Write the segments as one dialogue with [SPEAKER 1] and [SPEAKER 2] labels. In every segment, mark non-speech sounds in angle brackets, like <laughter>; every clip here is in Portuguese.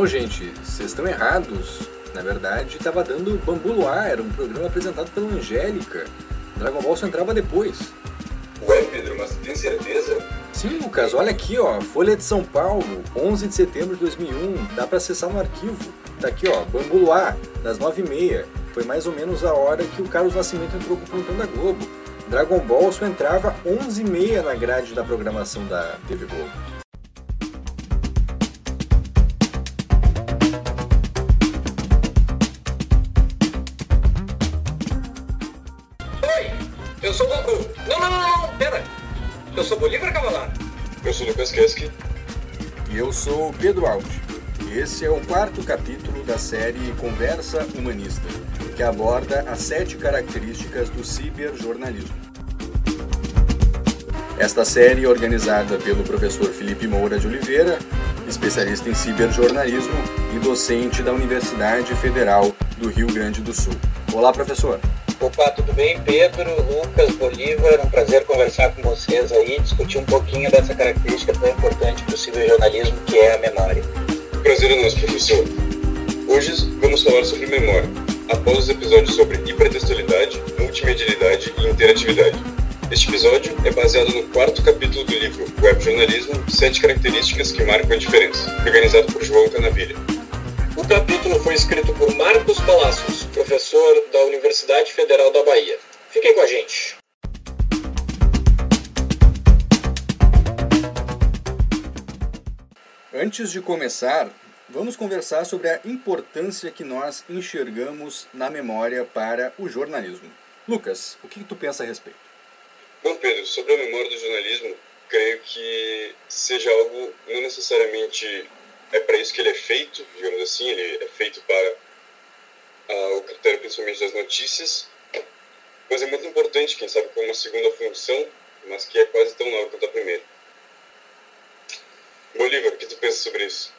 [SPEAKER 1] Não, gente, vocês estão errados. Na verdade, estava dando Bambu Luar, era um programa apresentado pela Angélica. Dragon Ball só entrava depois.
[SPEAKER 2] Ué, Pedro, mas tem certeza?
[SPEAKER 1] Sim, Lucas, olha aqui, ó, Folha de São Paulo, 11 de setembro de 2001, dá para acessar no arquivo. Tá aqui, ó, Bambu Luar, das 9h30. Foi mais ou menos a hora que o Carlos Nascimento entrou com o plantão da Globo. Dragon Ball só entrava 11h30 na grade da programação da TV Globo.
[SPEAKER 3] Eu sou Bolívar Cavalar.
[SPEAKER 2] Eu sou o Lucas Keski.
[SPEAKER 1] E eu sou o Pedro Aldi. E esse é o quarto capítulo da série Conversa Humanista, que aborda as sete características do ciberjornalismo. Esta série é organizada pelo professor Felipe Moura de Oliveira, especialista em ciberjornalismo e docente da Universidade Federal do Rio Grande do Sul. Olá, professor.
[SPEAKER 3] Opa, tudo bem? Pedro, Lucas, Bolívar, um prazer conversar com vocês aí, discutir um pouquinho dessa característica tão importante para o ciberjornalismo, que é a memória.
[SPEAKER 2] Prazer é nosso, professor. Hoje vamos falar sobre memória, após os episódios sobre hipertextualidade, multimedialidade e interatividade. Este episódio é baseado no quarto capítulo do livro Web Jornalismo, Sete Características que Marcam a Diferença, organizado por João Canavilha.
[SPEAKER 3] O capítulo foi escrito por Marcos Palacios, professor da Universidade Federal da Bahia. Fiquem com a gente.
[SPEAKER 1] Antes de começar, vamos conversar sobre a importância que nós enxergamos na memória para o jornalismo. Lucas, o que tu pensa a respeito?
[SPEAKER 2] Bom, Pedro, sobre a memória do jornalismo, creio que seja algo não necessariamente é para isso que ele é feito, digamos assim, ele é feito para ah, o critério principalmente das notícias, é muito importante, quem sabe, como uma segunda função, mas que é quase tão nova quanto a primeira. Bolívar, o que tu pensa sobre isso?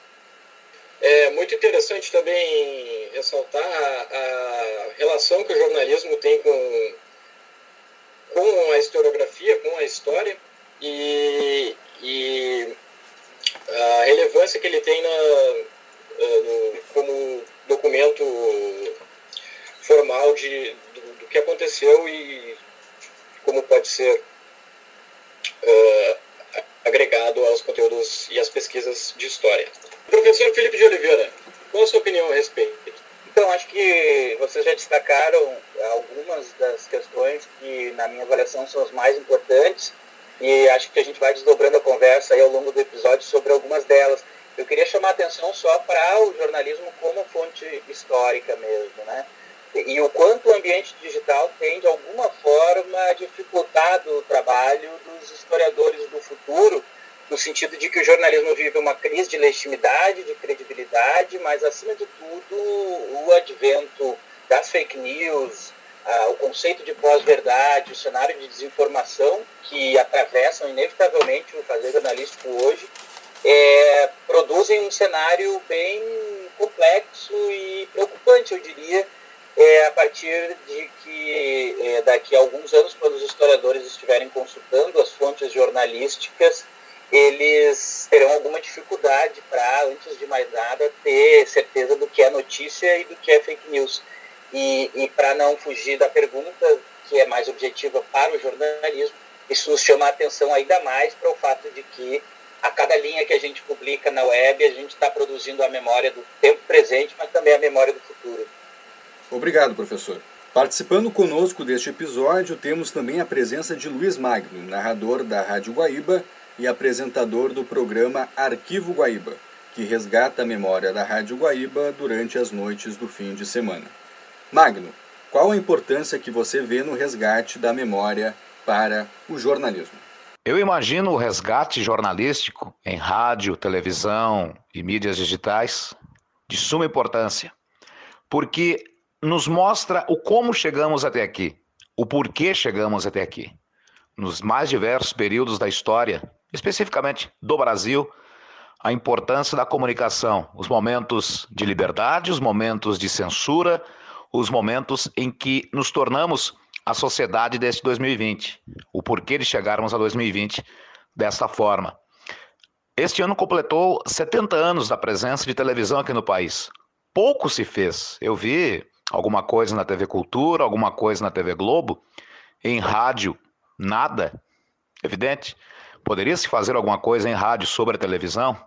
[SPEAKER 3] É muito interessante também ressaltar a, a relação que o jornalismo tem com, com a historiografia, com a história, e, e a relevância que ele tem na, no, como documento formal de, do, do, que aconteceu e como pode ser uh, agregado aos conteúdos e às pesquisas de história. Professor Felipe de Oliveira, qual a sua opinião a respeito?
[SPEAKER 4] Então, acho que vocês já destacaram algumas das questões que, na minha avaliação, são as mais importantes e acho que a gente vai desdobrando a conversa aí ao longo do episódio sobre algumas delas. Eu queria chamar a atenção só para o jornalismo como fonte histórica mesmo, né? E o quanto o ambiente digital tem, de alguma forma, dificultado o trabalho dos historiadores do futuro, no sentido de que o jornalismo vive uma crise de legitimidade, de credibilidade, mas, acima de tudo, o advento das fake news, o conceito de pós-verdade, o cenário de desinformação que atravessam inevitavelmente o fazer jornalístico hoje, é, produzem um cenário bem complexo e preocupante, eu diria, é, a partir de que é, daqui a alguns anos, quando os historiadores estiverem consultando as fontes jornalísticas, eles terão alguma dificuldade para, antes de mais nada, ter certeza do que é notícia e do que é fake news. E, e para não fugir da pergunta, que é mais objetiva para o jornalismo, isso nos chama a atenção ainda mais para o fato de que a cada linha que a gente publica na web, a gente está produzindo a memória do tempo presente, mas também a memória do futuro.
[SPEAKER 1] Obrigado, professor. Participando conosco deste episódio, temos também a presença de Luiz Magno, narrador da Rádio Guaíba e apresentador do programa Arquivo Guaíba, que resgata a memória da Rádio Guaíba durante as noites do fim de semana. Magno, qual a importância que você vê no resgate da memória para o jornalismo?
[SPEAKER 5] Eu imagino o resgate jornalístico em rádio, televisão e mídias digitais de suma importância, porque nos mostra o como chegamos até aqui, o porquê chegamos até aqui. Nos mais diversos períodos da história, especificamente do Brasil, a importância da comunicação, os momentos de liberdade, os momentos de censura, os momentos em que nos tornamos a sociedade deste 2020, o porquê de chegarmos a 2020 dessa forma. Este ano completou 70 anos da presença de televisão aqui no país. Pouco se fez. Eu vi alguma coisa na TV Cultura, alguma coisa na TV Globo, em rádio, nada. Evidente. Poderia se fazer alguma coisa em rádio sobre a televisão,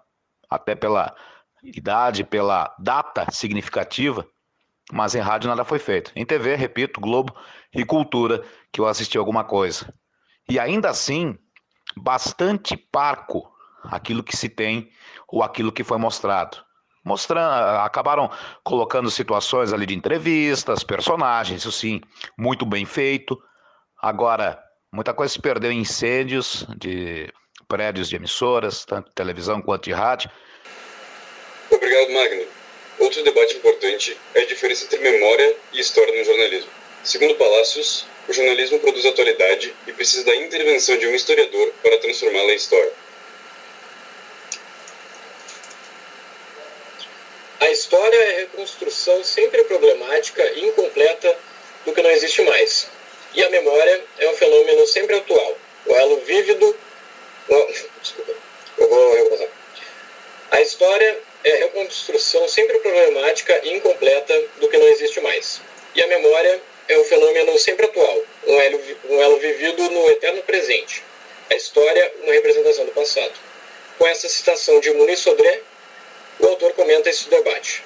[SPEAKER 5] até pela idade, pela data significativa, mas em rádio nada foi feito. Em TV, repito, Globo e Cultura, que eu assisti alguma coisa. E ainda assim, bastante parco aquilo que se tem ou aquilo que foi mostrado. Mostrando, acabaram colocando situações ali de entrevistas, personagens, isso sim, muito bem feito. Agora, muita coisa se perdeu em incêndios de prédios de emissoras, tanto de televisão quanto de rádio.
[SPEAKER 2] Obrigado, Magno. Outro debate importante é a diferença entre memória e história no jornalismo. Segundo Palácios, o jornalismo produz atualidade e precisa da intervenção de um historiador para transformá-la em história.
[SPEAKER 3] História é reconstrução sempre problemática e incompleta do que não existe mais. E a memória é um fenômeno sempre atual, o elo vívido. Oh, <laughs> desculpa, eu vou recomeçar. A história é reconstrução sempre problemática e incompleta do que não existe mais. E a memória é um fenômeno sempre atual, um elo, um elo vivido no eterno presente. A história, uma representação do passado. Com essa citação de Muniz Sodré, o autor comenta esse debate.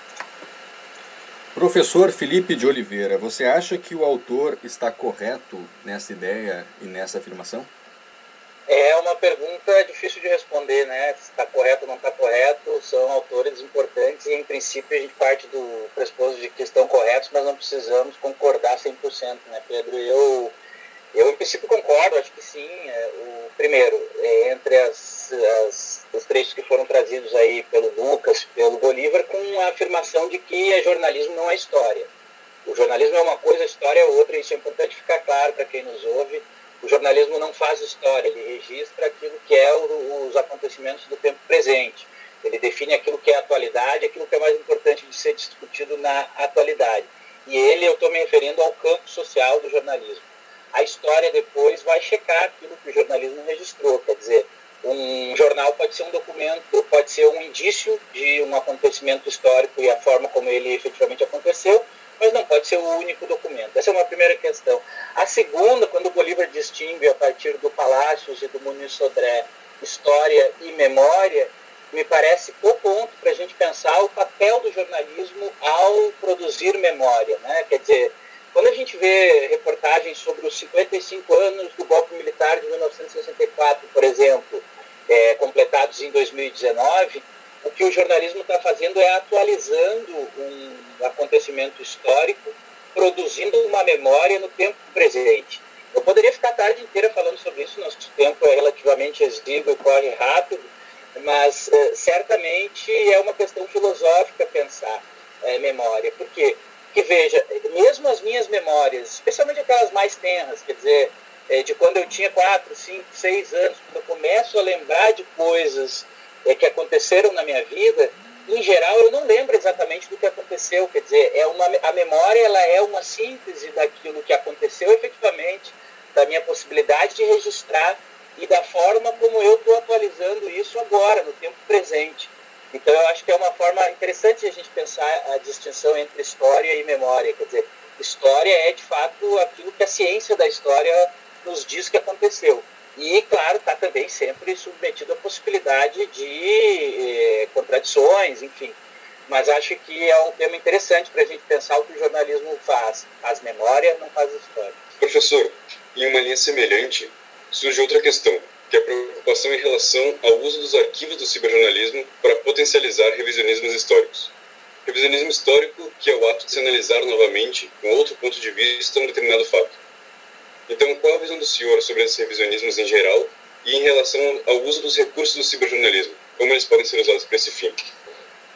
[SPEAKER 1] Professor Felipe de Oliveira, você acha que o autor está correto nessa ideia e nessa afirmação?
[SPEAKER 4] É uma pergunta difícil de responder, né? Se está correto ou não está correto, são autores importantes e, em princípio, a gente parte do pressuposto de que estão corretos, mas não precisamos concordar 100%, né, Pedro? Eu eu, em princípio, concordo, acho que sim. É, o primeiro, é, entre as, as, os trechos que foram trazidos aí pelo Lucas, pelo Bolívar, com a afirmação de que é jornalismo não é história. O jornalismo é uma coisa, a história é outra, e isso é importante ficar claro para quem nos ouve. O jornalismo não faz história, ele registra aquilo que é o, os acontecimentos do tempo presente. Ele define aquilo que é atualidade, aquilo que é mais importante de ser discutido na atualidade. E ele, eu estou me referindo ao campo social do jornalismo a história depois vai checar aquilo que o jornalismo registrou. Quer dizer, um jornal pode ser um documento, pode ser um indício de um acontecimento histórico e a forma como ele efetivamente aconteceu, mas não pode ser o único documento. Essa é uma primeira questão. A segunda, quando o Bolívar distingue a partir do Palácios e do Muniz Sodré história e memória, me parece o ponto para a gente pensar o papel do jornalismo ao produzir memória. Né? Quer dizer, quando a gente vê reportagens sobre os 55 anos do golpe militar de 1964, por exemplo, é, completados em 2019, o que o jornalismo está fazendo é atualizando um acontecimento histórico, produzindo uma memória no tempo presente. Eu poderia ficar a tarde inteira falando sobre isso, nosso tempo é relativamente exíguo e corre rápido, mas é, certamente é uma questão filosófica pensar é, memória. Por quê? Que veja, mesmo as minhas memórias, especialmente aquelas mais tenras, quer dizer, é, de quando eu tinha 4, 5, 6 anos, quando eu começo a lembrar de coisas é, que aconteceram na minha vida, em geral eu não lembro exatamente do que aconteceu, quer dizer, é uma, a memória ela é uma síntese daquilo que aconteceu efetivamente, da minha possibilidade de registrar e da forma como eu estou atualizando isso agora, no tempo presente. Então, eu acho que é uma forma interessante a gente pensar distinção entre história e memória. Quer dizer, história é, de fato, aquilo que a ciência da história nos diz que aconteceu. E, claro, está também sempre submetido à possibilidade de eh, contradições, enfim. Mas acho que é um tema interessante para a gente pensar o que o jornalismo faz. Faz memória, não faz história.
[SPEAKER 2] Professor, em uma linha semelhante, surge outra questão que é a preocupação em relação ao uso dos arquivos do ciberjornalismo para potencializar revisionismos históricos. Revisionismo histórico que é o ato de se analisar novamente com outro ponto de vista um determinado fato. Então, qual a visão do senhor sobre esses revisionismos em geral e em relação ao uso dos recursos do ciberjornalismo? Como eles podem ser usados para esse fim?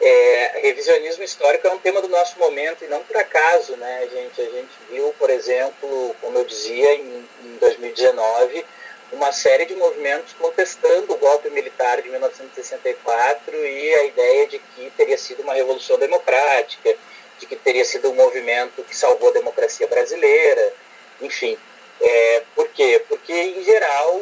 [SPEAKER 4] É, revisionismo histórico é um tema do nosso momento e não por acaso, né, gente? A gente viu, por exemplo, como eu dizia, em, em 2019, uma série de movimentos contestando o golpe militar de 1964 e a ideia de que teria sido uma revolução democrática, de que teria sido um movimento que salvou a democracia brasileira, enfim. É, por quê? Porque, em geral,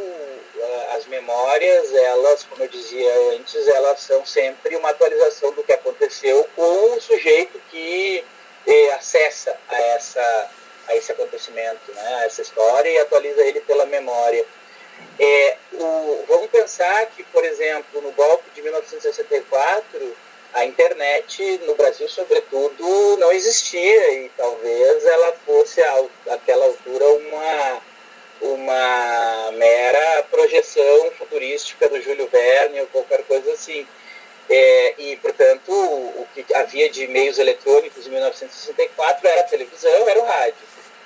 [SPEAKER 4] as, memórias, elas, como eu dizia antes, elas são sempre uma atualização do que aconteceu com o sujeito que eh, acessa a, essa, a esse acontecimento, né, a essa história e atualiza ele pela memória. É, o, vamos pensar que, por exemplo, no golpe de 1964, a internet no Brasil, sobretudo, não existia e talvez ela fosse, àquela altura, uma uma mera projeção futurística do Júlio Verne ou qualquer coisa assim. É, e, portanto, o, o, que havia de meios eletrônicos em 1964 era a televisão, era o rádio.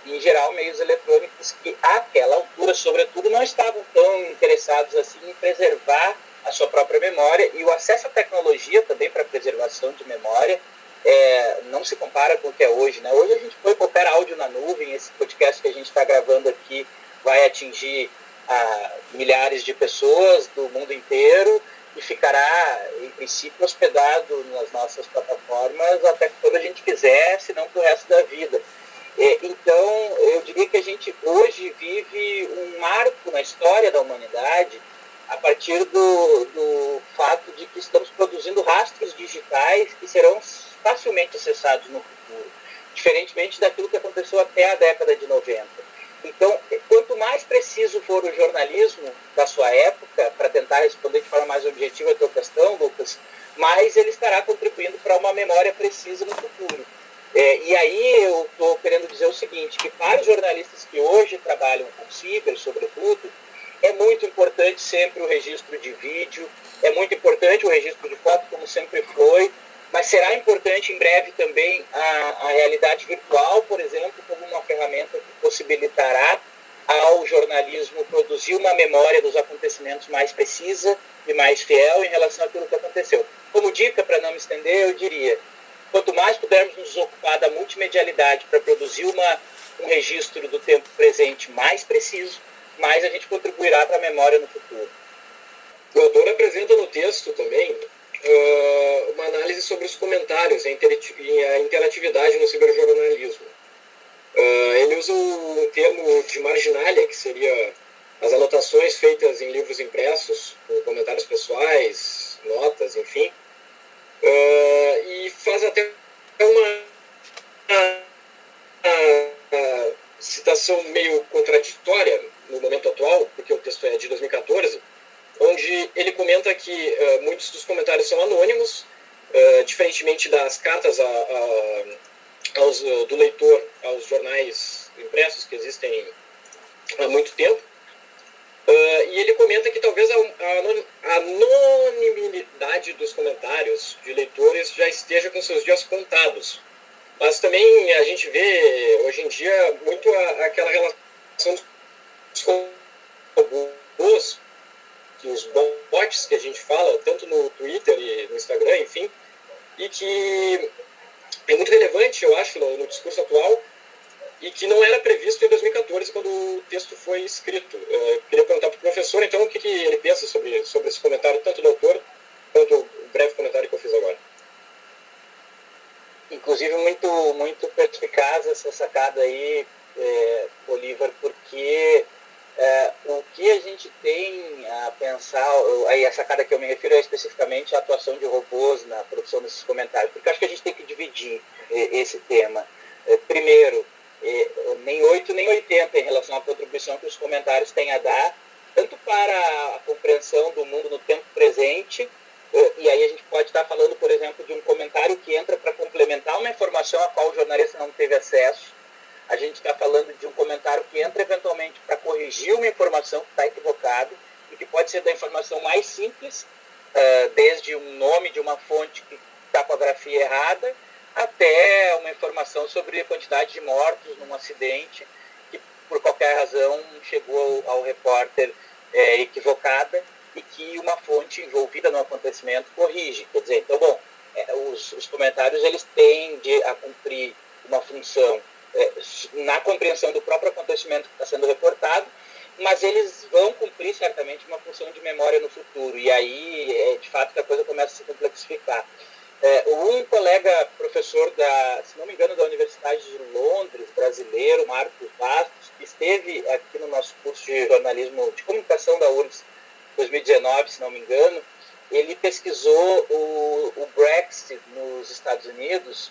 [SPEAKER 4] Em geral, meios eletrônicos que, àquela altura, sobretudo, não estavam tão interessados assim em preservar a sua própria memória e o acesso à tecnologia também para preservação de memória é, não se compara com o que é hoje. Né? Hoje a gente põe qualquer áudio na nuvem, esse podcast que a gente está gravando aqui vai atingir ah, milhares de pessoas do mundo inteiro e ficará, em princípio, hospedado nas nossas plataformas até quando a gente quiser, se não para o resto da vida. Então, eu diria que a gente hoje vive um marco na história da humanidade a partir do, do fato de que estamos produzindo rastros digitais que serão facilmente acessados no futuro, diferentemente daquilo que aconteceu até a década de 90. Então, quanto mais preciso for o jornalismo da sua época, para tentar responder de forma mais objetiva a tua questão, Lucas, mais ele estará contribuindo para uma memória precisa no futuro. É, e aí eu estou querendo dizer o seguinte, que para os jornalistas que hoje trabalham com ciber, sobretudo, é muito importante sempre o registro de vídeo, é muito importante o registro de foto, como sempre foi, mas será importante em breve também a, a realidade virtual, por exemplo, como uma ferramenta que possibilitará ao jornalismo produzir uma memória dos acontecimentos mais precisa e mais fiel em relação àquilo que aconteceu. Como dica, para não me estender, eu diria, quanto mais pudermos nos ocupar da multimedialidade para produzir uma, um registro do tempo presente mais preciso, mais a gente contribuirá para a memória no futuro.
[SPEAKER 3] O autor apresenta no texto também uh, uma análise sobre os comentários e a interatividade no ciberjornalismo. Uh, ele usa um termo de marginalia, que seria as anotações feitas em livros impressos, com comentários pessoais, notas, enfim, uh, e faz até uma, uma, uma citação meio contraditória no momento atual, porque o texto é de 2014, onde ele comenta que uh, muitos dos comentários são anônimos, uh, diferentemente das cartas a, a, aos, do leitor aos jornais impressos que existem há muito tempo. E ele comenta que talvez a, a anonimidade dos comentários de leitores já esteja com seus dias contados. Mas também a gente vê hoje em dia muito a, aquela relação dos robôs que os bots que a gente fala, tanto no Twitter e no Instagram, enfim, e que é muito relevante, eu acho, no, no discurso atual, e que não era previsto em 2014, quando o texto foi escrito. Eu queria perguntar para o professor, então, o que, que, ele pensa sobre, sobre esse comentário, tanto do autor, quanto o breve comentário que eu fiz agora.
[SPEAKER 4] Inclusive, muito, muito perspicaz essa sacada aí, é, Bolívar, porque é, o que a gente tem a pensar, aí essa cara que eu me refiro é especificamente a atuação de robôs na produção desses comentários, porque acho que a gente tem que dividir esse tema. É, primeiro, nem 8 nem 80 em relação à contribuição que os comentários têm a dar, tanto para a compreensão do mundo no tempo presente, é, e aí a gente pode estar falando, por exemplo, de um comentário que entra para complementar uma informação a qual o jornalista não teve acesso, a gente está falando de um comentário que entra eventualmente para corrigir uma informação que está equivocada e que pode ser da informação mais simples, uh, desde um nome de uma fonte que está com a grafia errada, até uma informação sobre a quantidade de mortos num acidente que, por qualquer razão, chegou ao, ao repórter é, equivocada e que uma fonte envolvida no acontecimento corrige. Quer dizer, então, bom, é, os, os comentários eles têm de a cumprir uma função é, na compreensão do próprio acontecimento que está sendo reportado, mas eles vão cumprir certamente uma função de memória no futuro. E aí, é, de fato, que a coisa começa a se complexificar. É, um colega professor, da, se não me engano, da Universidade de Londres, brasileiro, Marcos Bastos, que esteve aqui no nosso curso de jornalismo, de comunicação da URGS, 2019, se não me engano, ele pesquisou o, o Brexit nos Estados Unidos,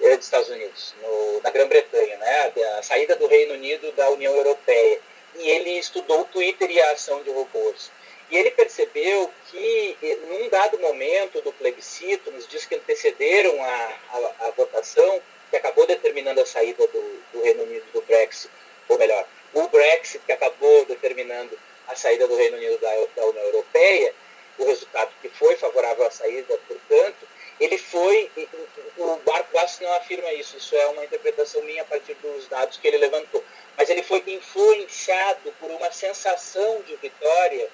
[SPEAKER 4] eh, dos Estados Unidos, no, na Grã-Bretanha, né, a, saída do Reino Unido da União Europeia. E ele estudou o Twitter e a ação de robôs. E ele percebeu que, eh, num dado momento do plebiscito, nos dias que antecederam a, a, a votação, que acabou determinando a saída do, do, Reino Unido do Brexit, ou melhor, o Brexit que acabou determinando a saída do Reino Unido da, da União Europeia, o resultado que foi favorável à saída, portanto, ele foi, o Marco Bastos não afirma isso, isso é uma interpretação minha a partir dos dados que ele levantou, mas ele foi influenciado por uma sensação de vitória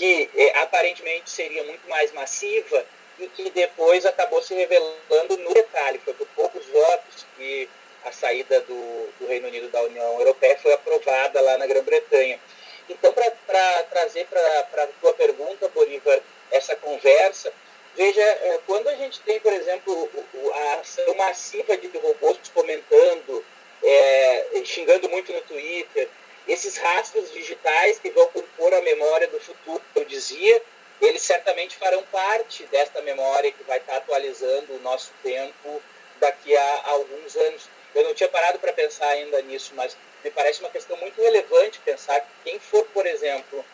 [SPEAKER 4] que eh, aparentemente seria muito mais massiva e que depois acabou se revelando no detalhe. Foi por poucos votos que a saída do, do Reino Unido da União Europeia foi aprovada lá na Grã-Bretanha. Então, para trazer para a tua pergunta, Bolívar, essa conversa, veja, eh, quando a gente tem, por exemplo, a ação massiva de robôs comentando, é, xingando muito no Twitter, esses rastros digitais que vão compor a memória do futuro, eu dizia, eles certamente farão parte desta memória que vai estar atualizando o nosso tempo daqui a, alguns anos. Eu não tinha parado para pensar ainda nisso, mas me parece uma questão muito relevante pensar que quem for, por exemplo,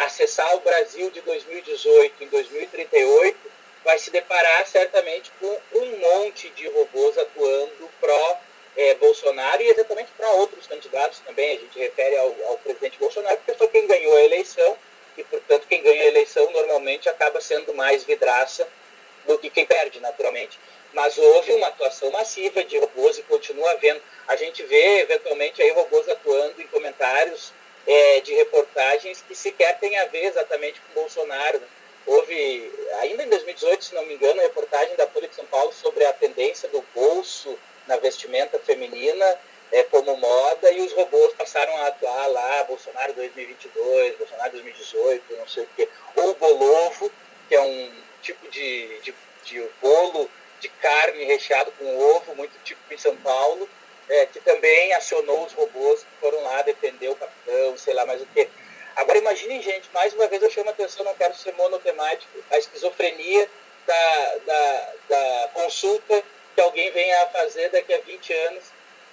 [SPEAKER 4] acessar o Brasil de 2018 em 2038 vai se deparar certamente com um monte de robôs atuando pró é, Bolsonaro e exatamente para outros candidatos também. A gente refere ao, ao presidente Bolsonaro, porque foi quem ganhou a eleição e, portanto, quem ganha a eleição normalmente acaba sendo mais vidraça do que quem perde, naturalmente. Mas houve uma atuação massiva de robôs e continua havendo. A gente vê, eventualmente, aí robôs atuando em comentários é, de reportagens que sequer têm a ver exatamente com Bolsonaro. Né? Houve, ainda em 2018, se não me engano, reportagem da Folha de São Paulo sobre a tendência do bolso na vestimenta feminina é, como moda e os robôs passaram a atuar lá, Bolsonaro 2022, Bolsonaro 2018, não sei o quê. Ou Bolovo, que é um tipo de, de, de bolo de carne recheado com ovo, muito típico em São Paulo, é, que também acionou os robôs que foram lá defender o capitão, sei lá mais o quê. Agora imaginem, gente, mais uma vez eu chamo a atenção, não quero ser monotemático, a esquizofrenia da, da, da consulta que alguém venha a fazer daqui a 20 anos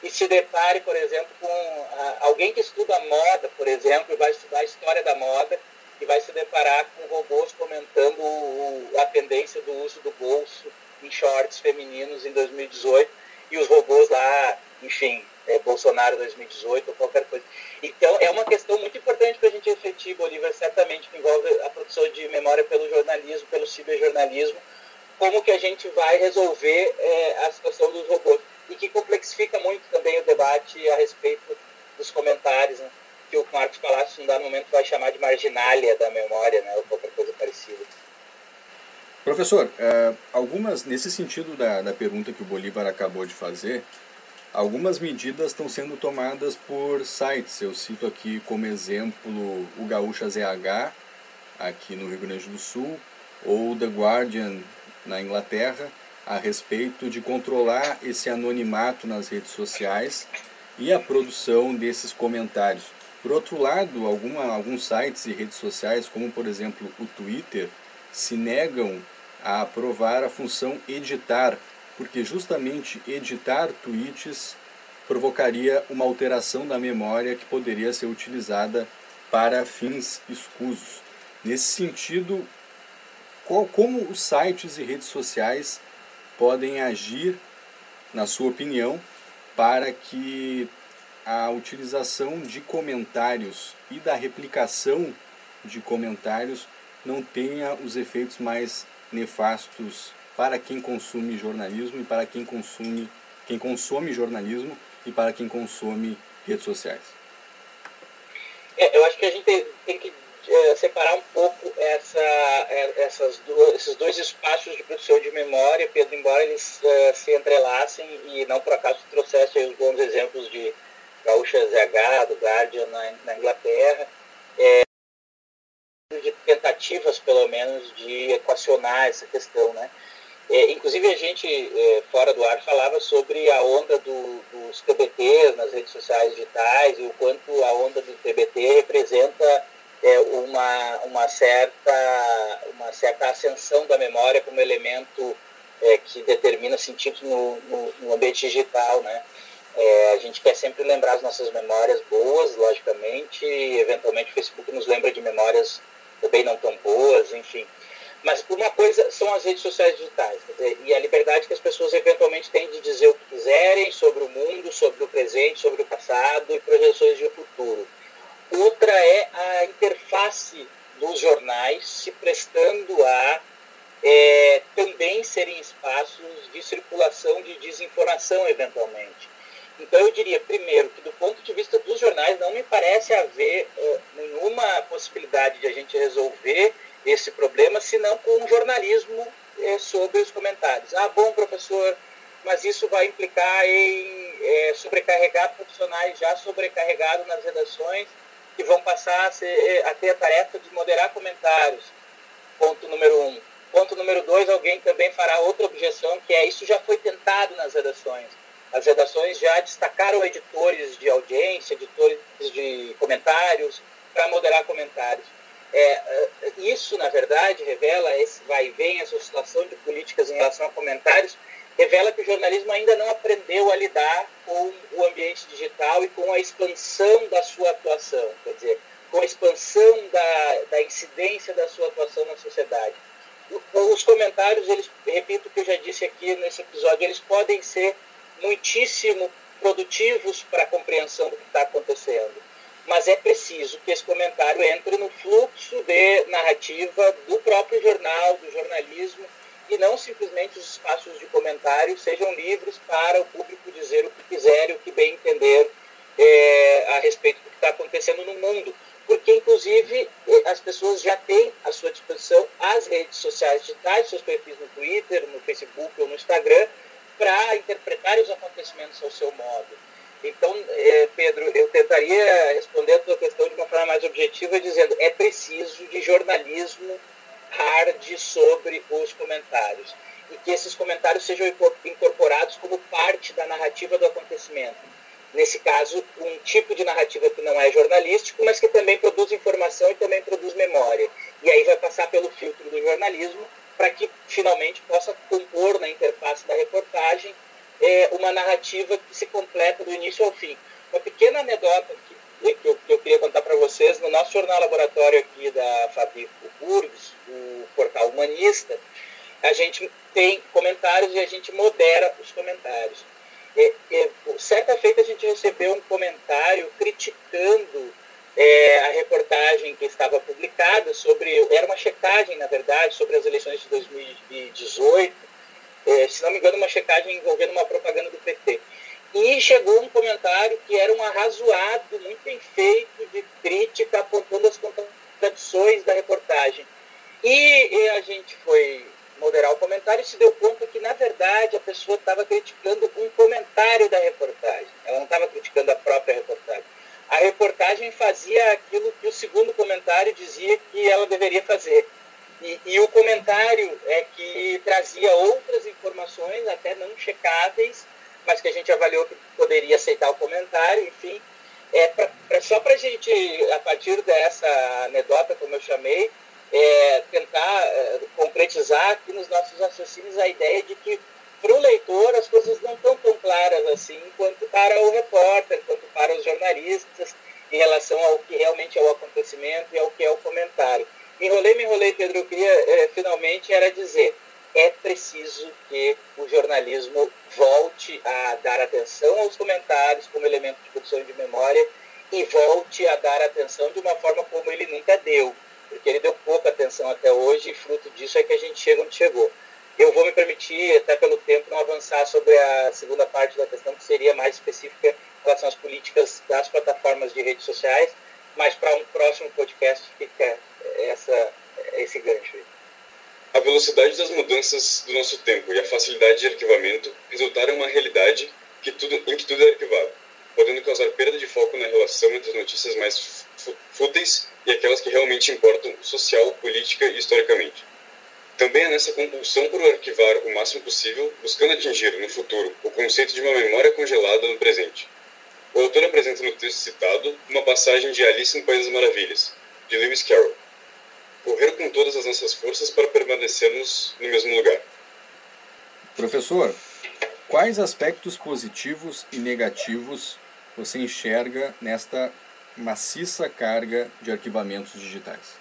[SPEAKER 4] e se depare, por exemplo, com a, alguém que estuda moda, por exemplo, e vai estudar a história da moda e vai se deparar com robôs comentando o, a tendência do uso do bolso em shorts femininos em 2018 e os robôs lá, enfim, é, Bolsonaro 2018 ou qualquer coisa. Então, é uma questão muito importante para a gente refletir, Bolívar, certamente, que envolve a produção de memória pelo jornalismo, pelo ciberjornalismo, como que a gente vai resolver é, a situação dos robôs e que complexifica muito também o debate a respeito dos comentários, né? que o Marcos Palácio, em dado momento, vai chamar de marginália da memória, né? ou qualquer coisa parecida.
[SPEAKER 1] Professor, é, algumas, nesse sentido da, da pergunta que o Bolívar acabou de fazer, algumas medidas estão sendo tomadas por sites. Eu cito aqui como exemplo o Gaúcha ZH, aqui no Rio Grande do Sul, ou The Guardian, na Inglaterra, a respeito de controlar esse anonimato nas redes sociais e a produção desses comentários. Por outro lado, alguma, alguns sites e redes sociais, como por exemplo o Twitter, se negam a aprovar a função editar, porque justamente editar tweets provocaria uma alteração da memória que poderia ser utilizada para fins escusos. Nesse sentido, qual, como os sites e redes sociais podem agir, na sua opinião, para que a utilização de comentários e da replicação de comentários não tenha os efeitos mais nefastos para quem consome jornalismo e para quem consome quem consome jornalismo e para quem consome redes sociais.
[SPEAKER 4] É, eu acho que a gente tem, que é, separar um pouco essa, é, essas duas, esses dois espaços de produção de memória, Pedro, embora eles é, se entrelacem e não por acaso trouxesse os bons exemplos de Gaúcha ZH, do Guardian na, na Inglaterra, é, de tentativas, pelo menos, de equacionar essa questão, né? É, inclusive a gente, é, fora do ar, falava sobre a onda do, dos TBTs nas redes sociais digitais e o quanto a onda do TBT representa é, uma, uma, certa, uma certa ascensão da memória como elemento é, que determina sentido no, no, no ambiente digital, né? É, a gente quer sempre lembrar as nossas memórias boas, logicamente, eventualmente o Facebook nos lembra de memórias também não tão boas, enfim. Mas uma coisa são as redes sociais digitais, dizer, e a liberdade que as pessoas eventualmente têm de dizer o que quiserem sobre o mundo, sobre o presente, sobre o passado e projeções de futuro. Outra é a interface dos jornais se prestando a é, também serem espaços de circulação de desinformação, eventualmente. Então, eu diria, primeiro, que do ponto de vista dos jornais, não me parece haver uh, nenhuma possibilidade de a gente resolver esse problema, senão com um jornalismo uh, sobre os comentários. Ah, bom, professor, mas isso vai implicar em uh, sobrecarregar profissionais já sobrecarregados nas redações, que vão passar a, ser, a ter a tarefa de moderar comentários. Ponto número um. Ponto número dois, alguém também fará outra objeção, que é isso já foi tentado nas redações as redações já destacaram editores de audiência, editores de comentários, para moderar comentários. É, é, isso, na verdade, revela, esse vai e vem, essa situação de políticas em relação a comentários, revela que o jornalismo ainda não aprendeu a lidar com o ambiente digital e com a expansão da sua atuação, quer dizer, com a expansão da, da incidência da sua atuação na sociedade. Os comentários, eles, repito o que eu já disse aqui nesse episódio, eles podem ser muitíssimo produtivos para a compreensão do que está acontecendo. Mas é preciso que esse comentário entre no fluxo de narrativa do próprio jornal, do jornalismo, e não simplesmente os espaços de comentário sejam livres para o público dizer o que quiser e o que bem entender é, a respeito do que está acontecendo no mundo. Porque, inclusive, as pessoas já têm à sua disposição as redes sociais digitais, seus perfis no Twitter, no Facebook ou no Instagram, para interpretar os acontecimentos ao seu modo. Então, eh, Pedro, eu tentaria responder a tua questão de uma forma mais objetiva, dizendo é preciso de jornalismo hard sobre os comentários e que esses comentários sejam incorporados como parte da narrativa do acontecimento. Nesse caso, um tipo de narrativa que não é jornalístico, mas que também produz informação e também produz memória. E aí vai passar pelo filtro do jornalismo para que finalmente possa compor na interface da reportagem é, uma narrativa que se completa do início ao fim. Uma pequena anedota que, que, eu, que eu, queria contar para vocês, no nosso jornal laboratório aqui da Fabrico Burgs, o portal Humanista, a gente tem comentários e a gente modera os comentários. É, é, certa feita a gente recebeu um comentário criticando é, a reportagem que estava publicada sobre, era uma checagem, na verdade, sobre as eleições de 2018, é, se não me engano, uma checagem envolvendo uma propaganda do PT. E chegou um comentário que era um arrazoado, muito bem feito, de crítica, apontando as contradições da reportagem. E, e a gente foi moderar o comentário e se deu conta que, na verdade, a pessoa estava criticando um comentário da reportagem. Ela não estava criticando a própria reportagem a reportagem fazia aquilo que o segundo comentário dizia que ela deveria fazer. E, e, o comentário é que trazia outras informações, até não checáveis, mas que a gente avaliou que poderia aceitar o comentário, enfim. É pra, pra só para a gente, a partir dessa anedota, como eu chamei, é, tentar é, concretizar aqui nos nossos raciocínios a ideia de que para o leitor as coisas não estão tão claras assim quanto para o repórter, quanto para os jornalistas em relação ao que realmente é o acontecimento e ao que é o comentário. Enrolei, me enrolei, Pedro, eu queria é, finalmente era dizer, é preciso que o jornalismo volte a dar atenção aos comentários como elemento de produção de memória e volte a dar atenção de uma forma como ele nunca deu, porque ele deu pouca atenção até hoje e fruto disso é que a gente chega onde chegou. Eu vou me permitir, até pelo tempo, não avançar sobre a segunda parte da questão, que seria mais específica em relação às políticas das plataformas de redes sociais, mas para um próximo podcast fica essa, esse gancho.
[SPEAKER 2] A velocidade das mudanças do nosso tempo e a facilidade de arquivamento resultaram em uma realidade que tudo, em que tudo é arquivado, podendo causar perda de foco na relação entre as notícias mais fúteis e aquelas que realmente importam social, política e historicamente. Também é nessa compulsão por arquivar o máximo possível, buscando atingir, no futuro, o conceito de uma memória congelada no presente. O autor apresenta no texto citado uma passagem de Alice no País das Maravilhas, de Lewis Carroll. Correr com todas as nossas forças para permanecermos no mesmo lugar.
[SPEAKER 1] Professor, quais aspectos positivos e negativos você enxerga nesta maciça carga de arquivamentos digitais?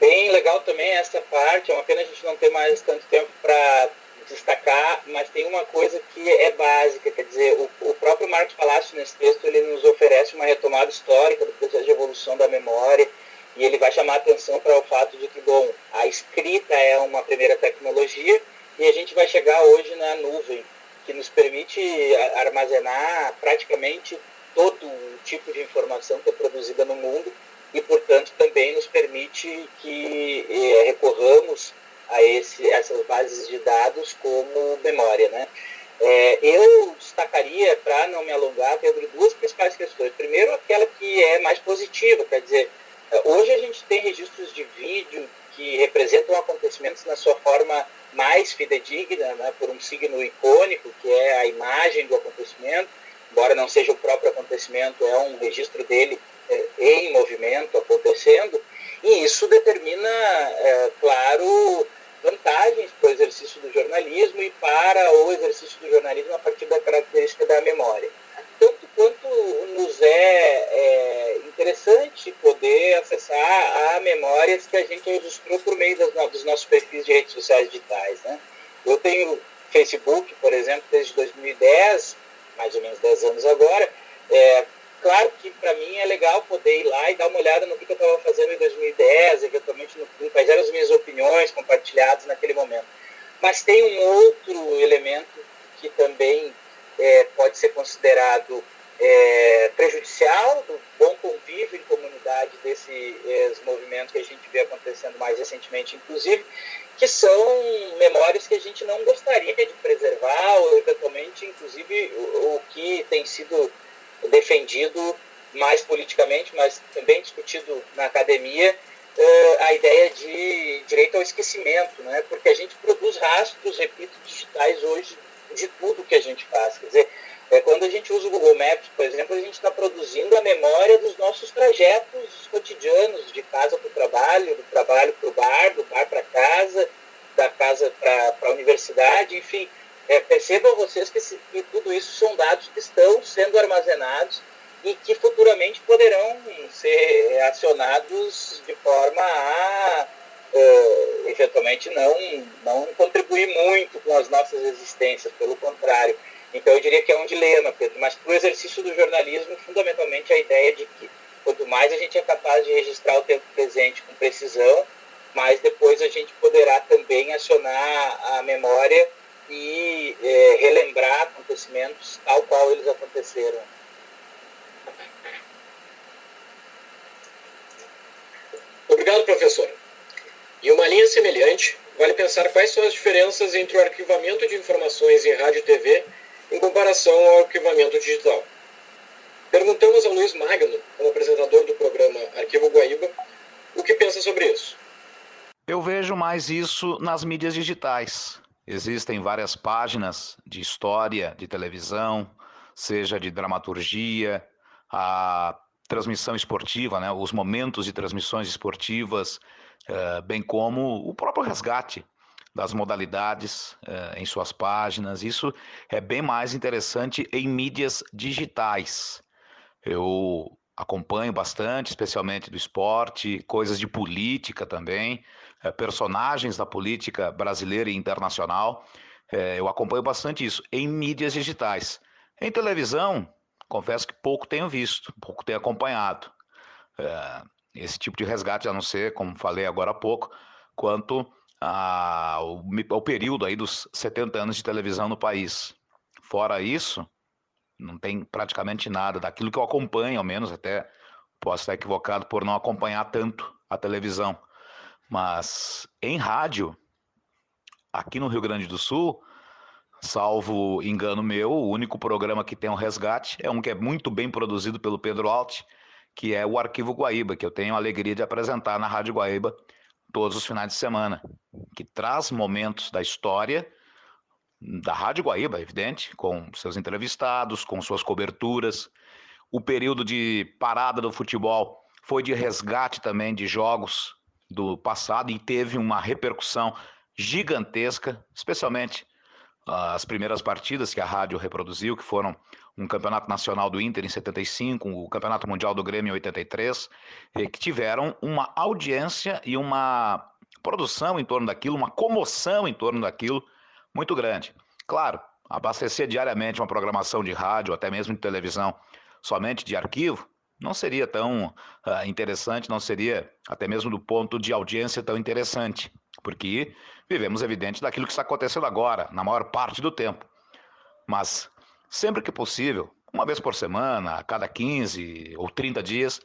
[SPEAKER 4] Bem legal também essa parte, é uma pena a gente não ter mais tanto tempo para destacar, mas tem uma coisa que é básica, quer dizer, o, o próprio Marcos Palácio nesse texto ele nos oferece uma retomada histórica do processo de evolução da memória e ele vai chamar atenção para o fato de que, bom, a escrita é uma primeira tecnologia e a gente vai chegar hoje na nuvem, que nos permite armazenar praticamente todo o tipo de informação que é produzida no mundo e, portanto, também nos permite que eh, recorramos a esse, essas bases de dados como memória. Né? É, eu destacaria, para não me alongar, Pedro, duas principais questões. Primeiro, aquela que é mais positiva, quer dizer, hoje a gente tem registros de vídeo que representam acontecimentos na sua forma mais fidedigna, né, por um signo icônico, que é a imagem do acontecimento, embora não seja o próprio acontecimento, é um registro dele é, em movimento acontecendo, e isso determina, é, claro, vantagens para o exercício do jornalismo e para o exercício do jornalismo a partir da característica da memória. Tanto quanto nos é, é interessante poder acessar a memórias que a gente registrou por meio das, dos nossos perfis de redes sociais digitais. Né? Eu tenho Facebook, por exemplo, desde 2010, mais ou menos 10 anos agora. É, claro que para mim é legal poder ir lá e dar uma olhada no que, que eu estava fazendo em 2010, eventualmente no, quais eram as minhas opiniões compartilhadas naquele momento. Mas tem um outro elemento que também é, pode ser considerado é, prejudicial do bom convívio em comunidade desses é, movimentos que a gente vê acontecendo mais recentemente, inclusive, que são memórias que a gente não gostaria de preservar, ou eventualmente, inclusive, o, o que tem sido defendido mais politicamente, mas também discutido na academia, uh, a ideia de direito ao esquecimento, né? porque a gente produz rastros, repito, digitais hoje de tudo que a gente faz. Quer dizer, é, quando a gente usa o Google Maps, por exemplo, a gente está produzindo a memória dos nossos trajetos cotidianos, de casa para o trabalho, do trabalho para o bar, do bar para casa, da casa para a universidade, enfim. É, percebam vocês que, que tudo isso são dados que estão sendo armazenados e que futuramente poderão ser acionados de forma a uh, eventualmente não, não contribuir muito com as nossas existências, pelo contrário. Então eu diria que é um dilema, Pedro, mas para o exercício do jornalismo, fundamentalmente a ideia de que quanto mais a gente é capaz de registrar o tempo presente com precisão, mais depois a gente poderá também acionar a memória e é, relembrar acontecimentos tal qual eles aconteceram.
[SPEAKER 3] Obrigado, professor. E uma linha semelhante, vale pensar quais são as diferenças entre o arquivamento de informações em rádio e TV em comparação ao arquivamento digital. Perguntamos a Luiz Magno, como apresentador do programa Arquivo Guaíba, o que pensa sobre isso.
[SPEAKER 5] Eu vejo mais isso nas mídias digitais. Existem várias páginas de história, de televisão, seja de dramaturgia, a transmissão esportiva, né, os momentos de transmissões esportivas, uh, bem como o próprio resgate das modalidades uh, em suas páginas. Isso é bem mais interessante em mídias digitais. Eu acompanho bastante, especialmente do esporte, coisas de política também, uh, personagens da política brasileira e internacional. Uh, eu acompanho bastante isso em mídias digitais. Em televisão, confesso que pouco tenho visto, pouco tenho acompanhado. esse tipo de resgate, a não ser, como falei agora há pouco, quanto ao, ao período aí dos 70 anos de televisão no país. Fora isso, não tem praticamente nada daquilo que eu acompanho, ao menos até posso estar equivocado por não acompanhar tanto a televisão. Mas em rádio, aqui no Rio Grande do Sul, salvo engano meu, o único programa que tem um resgate é um que é muito bem produzido pelo Pedro Alt, que é o Arquivo Guaíba, que eu tenho a alegria de apresentar na Rádio Guaíba todos os finais de semana, que traz momentos da história da Rádio Guaíba, evidente, com seus entrevistados, com suas coberturas. O período de parada do futebol foi de resgate também de jogos do passado e teve uma repercussão gigantesca, especialmente ah, as primeiras partidas que a rádio reproduziu, que foram um campeonato nacional do Inter em 75, o campeonato mundial do Grêmio em 83, que tiveram uma audiência e uma produção em torno daquilo, uma comoção em torno daquilo muito grande. Claro, abastecer diariamente uma programação de rádio, até mesmo de televisão, somente de arquivo, não seria tão uh, interessante, não seria, até mesmo do ponto de audiência, tão interessante, porque vivemos, evidente, daquilo que está acontecendo agora, na maior parte do tempo. Mas, sempre que possível, uma vez por semana, a cada 15 ou 30 dias,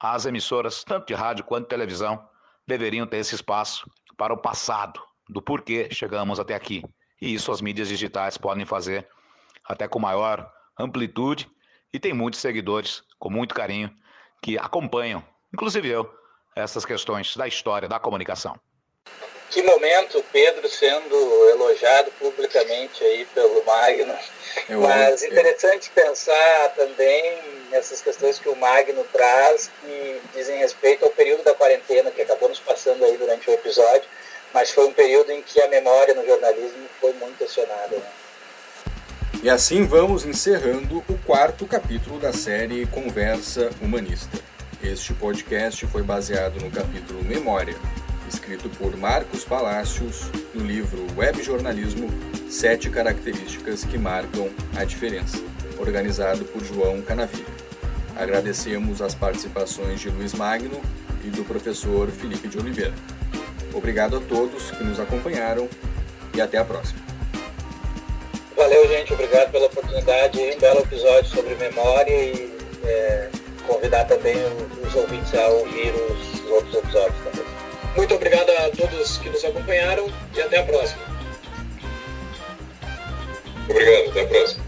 [SPEAKER 5] as emissoras, tanto de rádio quanto de televisão, deveriam ter esse espaço para o passado, do porquê chegamos até aqui. E isso as mídias digitais podem fazer até com maior amplitude e tem muitos seguidores com muito carinho que acompanham, inclusive eu, essas questões da história da comunicação.
[SPEAKER 4] Que momento, Pedro sendo elogiado publicamente aí pelo Magno. Eu Mas amo. interessante pensar também nessas questões que o Magno traz, que dizem respeito ao período da quarentena, que acabou nos passando aí durante o episódio, foi um período em que a memória no jornalismo foi muito acionada. Né?
[SPEAKER 1] E assim vamos encerrando o quarto capítulo da série Conversa Humanista. Este podcast foi baseado no capítulo Memória, escrito por Marcos Palácios, no livro Web Jornalismo Sete Características que Marcam a Diferença, organizado por João Canavilha. Agradecemos as participações de Luiz Magno e do professor Felipe de Oliveira. Obrigado a todos que nos acompanharam e até a próxima.
[SPEAKER 4] Valeu, gente. Obrigado pela oportunidade. Um belo episódio sobre memória e é, convidar também os ouvintes a ouvir os outros episódios também.
[SPEAKER 3] Muito obrigado a todos que nos acompanharam e até a próxima.
[SPEAKER 2] Obrigado, até a próxima.